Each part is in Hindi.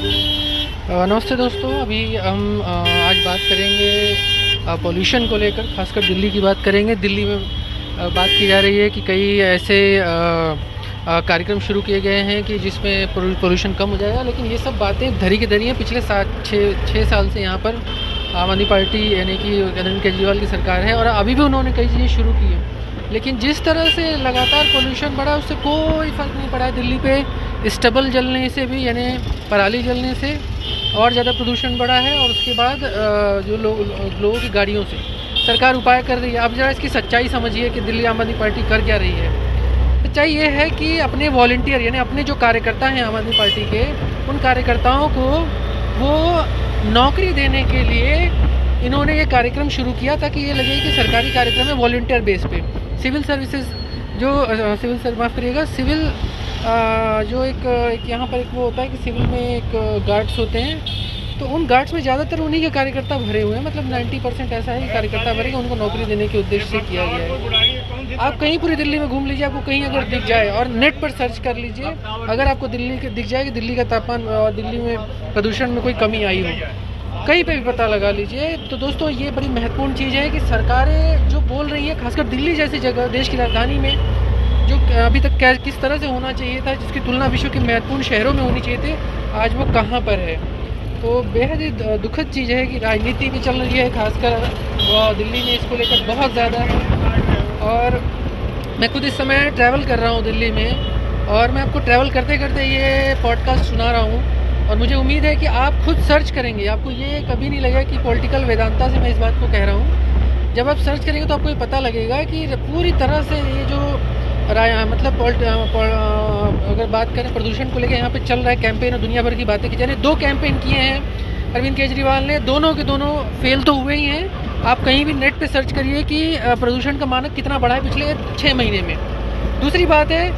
नमस्ते दोस्तों, अभी हम आज बात करेंगे पोल्यूशन को लेकर, खासकर दिल्ली की बात करेंगे। दिल्ली में बात की जा रही है कि कई ऐसे कार्यक्रम शुरू किए गए हैं कि जिसमें पोल्यूशन कम हो जाएगा, लेकिन ये सब बातें धरी की धरी हैं। पिछले सात छः छः साल से यहाँ पर आम आदमी पार्टी, यानी कि अरविंद केजरीवाल की सरकार है, और अभी भी उन्होंने कई चीज़ें शुरू की हैं। लेकिन जिस तरह से लगातार पोल्यूशन बढ़ा, उससे कोई फ़र्क नहीं पड़ा है दिल्ली पे। स्टबल जलने से भी यानी पराली जलने से और ज़्यादा प्रदूषण बढ़ा है और उसके बाद जो लो, लोगों की गाड़ियों से। सरकार उपाय कर रही है। आप ज़रा इसकी सच्चाई समझिए कि दिल्ली आम आदमी पार्टी कर क्या रही है। सच्चाई ये है कि अपने वॉल्टियर यानी अपने जो कार्यकर्ता हैं आम आदमी पार्टी के उन कार्यकर्ताओं को वो नौकरी देने के लिए इन्होंने ये कार्यक्रम शुरू किया ताकि ये लगे कि सरकारी कार्यक्रम है वॉल्टियर बेस पे। सिविल सर्विसेज़ जो सिविल सर्व माफ़ करिएगा सिविल जो एक एक यहाँ पर एक वो होता है कि सिविल में एक गार्ड्स होते हैं। तो उन गार्ड्स में ज़्यादातर उन्हीं के कार्यकर्ता भरे हुए हैं। मतलब 90 परसेंट ऐसा है कि कार्यकर्ता भरे उनको नौकरी देने के उद्देश्य से किया गया है। आप कहीं पूरी दिल्ली में घूम लीजिए, आपको कहीं अगर दिख जाए और नेट पर सर्च कर लीजिए। अगर आपको दिल्ली के, दिख जाए कि दिल्ली का तापमान और दिल्ली में प्रदूषण में कोई कमी आई हो, कहीं पे भी पता लगा लीजिए। तो दोस्तों, ये बड़ी महत्वपूर्ण चीज़ है कि सरकारें जो बोल रही हैं, खासकर दिल्ली जैसी जगह, देश की राजधानी में जो अभी तक क्या किस तरह से होना चाहिए था, जिसकी तुलना विश्व के महत्वपूर्ण शहरों में होनी चाहिए थे, आज वो कहाँ पर है? तो बेहद ही दुखद चीज़ है कि राजनीति भी चल रही है, खासकर दिल्ली में इसको लेकर बहुत ज़्यादा। और मैं खुद इस समय ट्रैवल कर रहा हूँ दिल्ली में, और मैं आपको ट्रैवल करते करते ये पॉडकास्ट सुना रहा हूँ, और मुझे उम्मीद है कि आप खुद सर्च करेंगे। आपको ये कभी नहीं लगेगा कि पॉलिटिकल वेदांता से मैं इस बात को कह रहा हूँ। जब आप सर्च करेंगे तो आपको ये पता लगेगा कि पूरी तरह से ये जो मतलब अगर बात करें प्रदूषण को लेकर यहाँ पे चल रहा है कैंपेन और दुनिया भर की बातें की जाने, दो कैंपेन किए हैं। अरविंद केजरीवाल ने, दोनों के दोनों फेल तो हुए ही हैं। आप कहीं भी नेट पे सर्च करिए कि प्रदूषण का मानक कितना बढ़ा है पिछले छः महीने में। दूसरी बात है,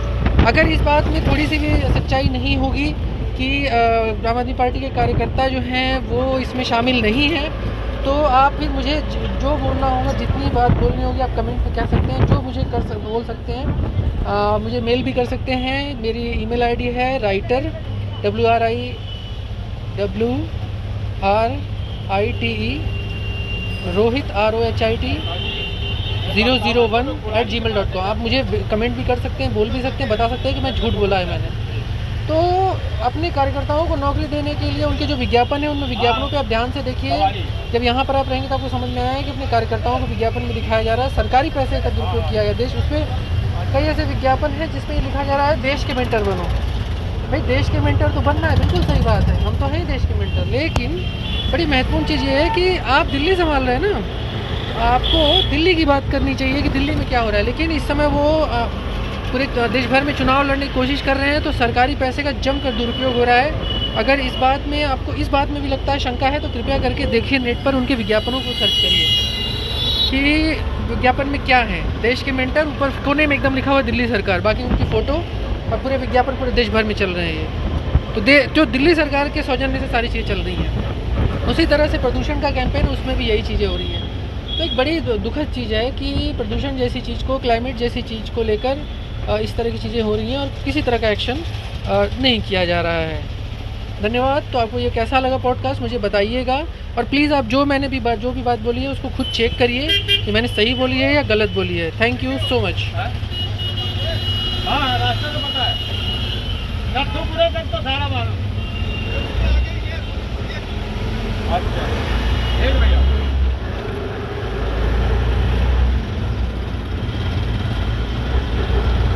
अगर इस बात में थोड़ी सी भी सच्चाई नहीं होगी कि आम आदमी पार्टी के कार्यकर्ता जो हैं, वो इसमें शामिल नहीं हैं तो आप फिर मुझे जो बोलना होगा जितनी बात बोलनी होगी आप कमेंट में कह सकते हैं जो मुझे कर सक बोल सकते हैं। अ, मुझे मेल भी कर सकते हैं। मेरी ईमेल आईडी है writer W R I W R I T E Rohit R O H I T zero zero one at Gmail dot com आप मुझे कमेंट भी कर सकते हैं बोल भी सकते हैं बता सकते हैं कि मैं झूठ बोला है मैंने। तो अपने कार्यकर्ताओं को नौकरी देने के लिए उनके जो विज्ञापन है, उन विज्ञापनों पे आप ध्यान से देखिए। जब यहाँ पर आप रहेंगे तो आपको समझ में आएगा कि अपने कार्यकर्ताओं को विज्ञापन में दिखाया जा रहा है, सरकारी पैसे का दुरुपयोग किया गया देश उसमें कई ऐसे विज्ञापन है जिसमें ये लिखा जा रहा है, देश के मेंटर बनो। भाई, देश के मेंटर तो बनना है, बिल्कुल सही बात है। हम तो हैं देश के मेंटर, लेकिन बड़ी महत्वपूर्ण चीज़ ये है कि आप दिल्ली संभाल रहे हैं ना। आपको दिल्ली की बात करनी चाहिए कि दिल्ली में क्या हो रहा है। लेकिन इस समय वो पूरे देश भर में चुनाव लड़ने की कोशिश कर रहे हैं तो सरकारी पैसे का जमकर दुरुपयोग हो रहा है। अगर इस बात में आपको, इस बात में भी लगता है, शंका है तो कृपया करके देखिए नेट पर उनके विज्ञापनों को सर्च करिए। कि विज्ञापन में क्या है? देश के मेंटर ऊपर कोने में एकदम लिखा हुआ दिल्ली सरकार। बाकी उनकी फ़ोटो और पूरे विज्ञापन पूरे देश भर में चल रहे हैं तो दे, जो दिल्ली सरकार के सौजन्य से सारी चीज़ें चल रही हैं, उसी तरह से प्रदूषण का कैंपेन उसमें भी यही चीज़ें हो रही हैं। तो एक बड़ी दुखद चीज़ है कि प्रदूषण जैसी चीज़ को क्लाइमेट जैसी चीज़ को लेकर इस तरह की चीज़ें हो रही हैं और किसी तरह का एक्शन नहीं किया जा रहा है। धन्यवाद। तो आपको ये कैसा लगा पॉडकास्ट मुझे बताइएगा। और प्लीज़ आप जो मैंने भी बात जो भी बात बोली है, उसको खुद चेक करिए कि मैंने सही बोली है या गलत बोली है। थैंक यू सो मच हाँ। रास्ता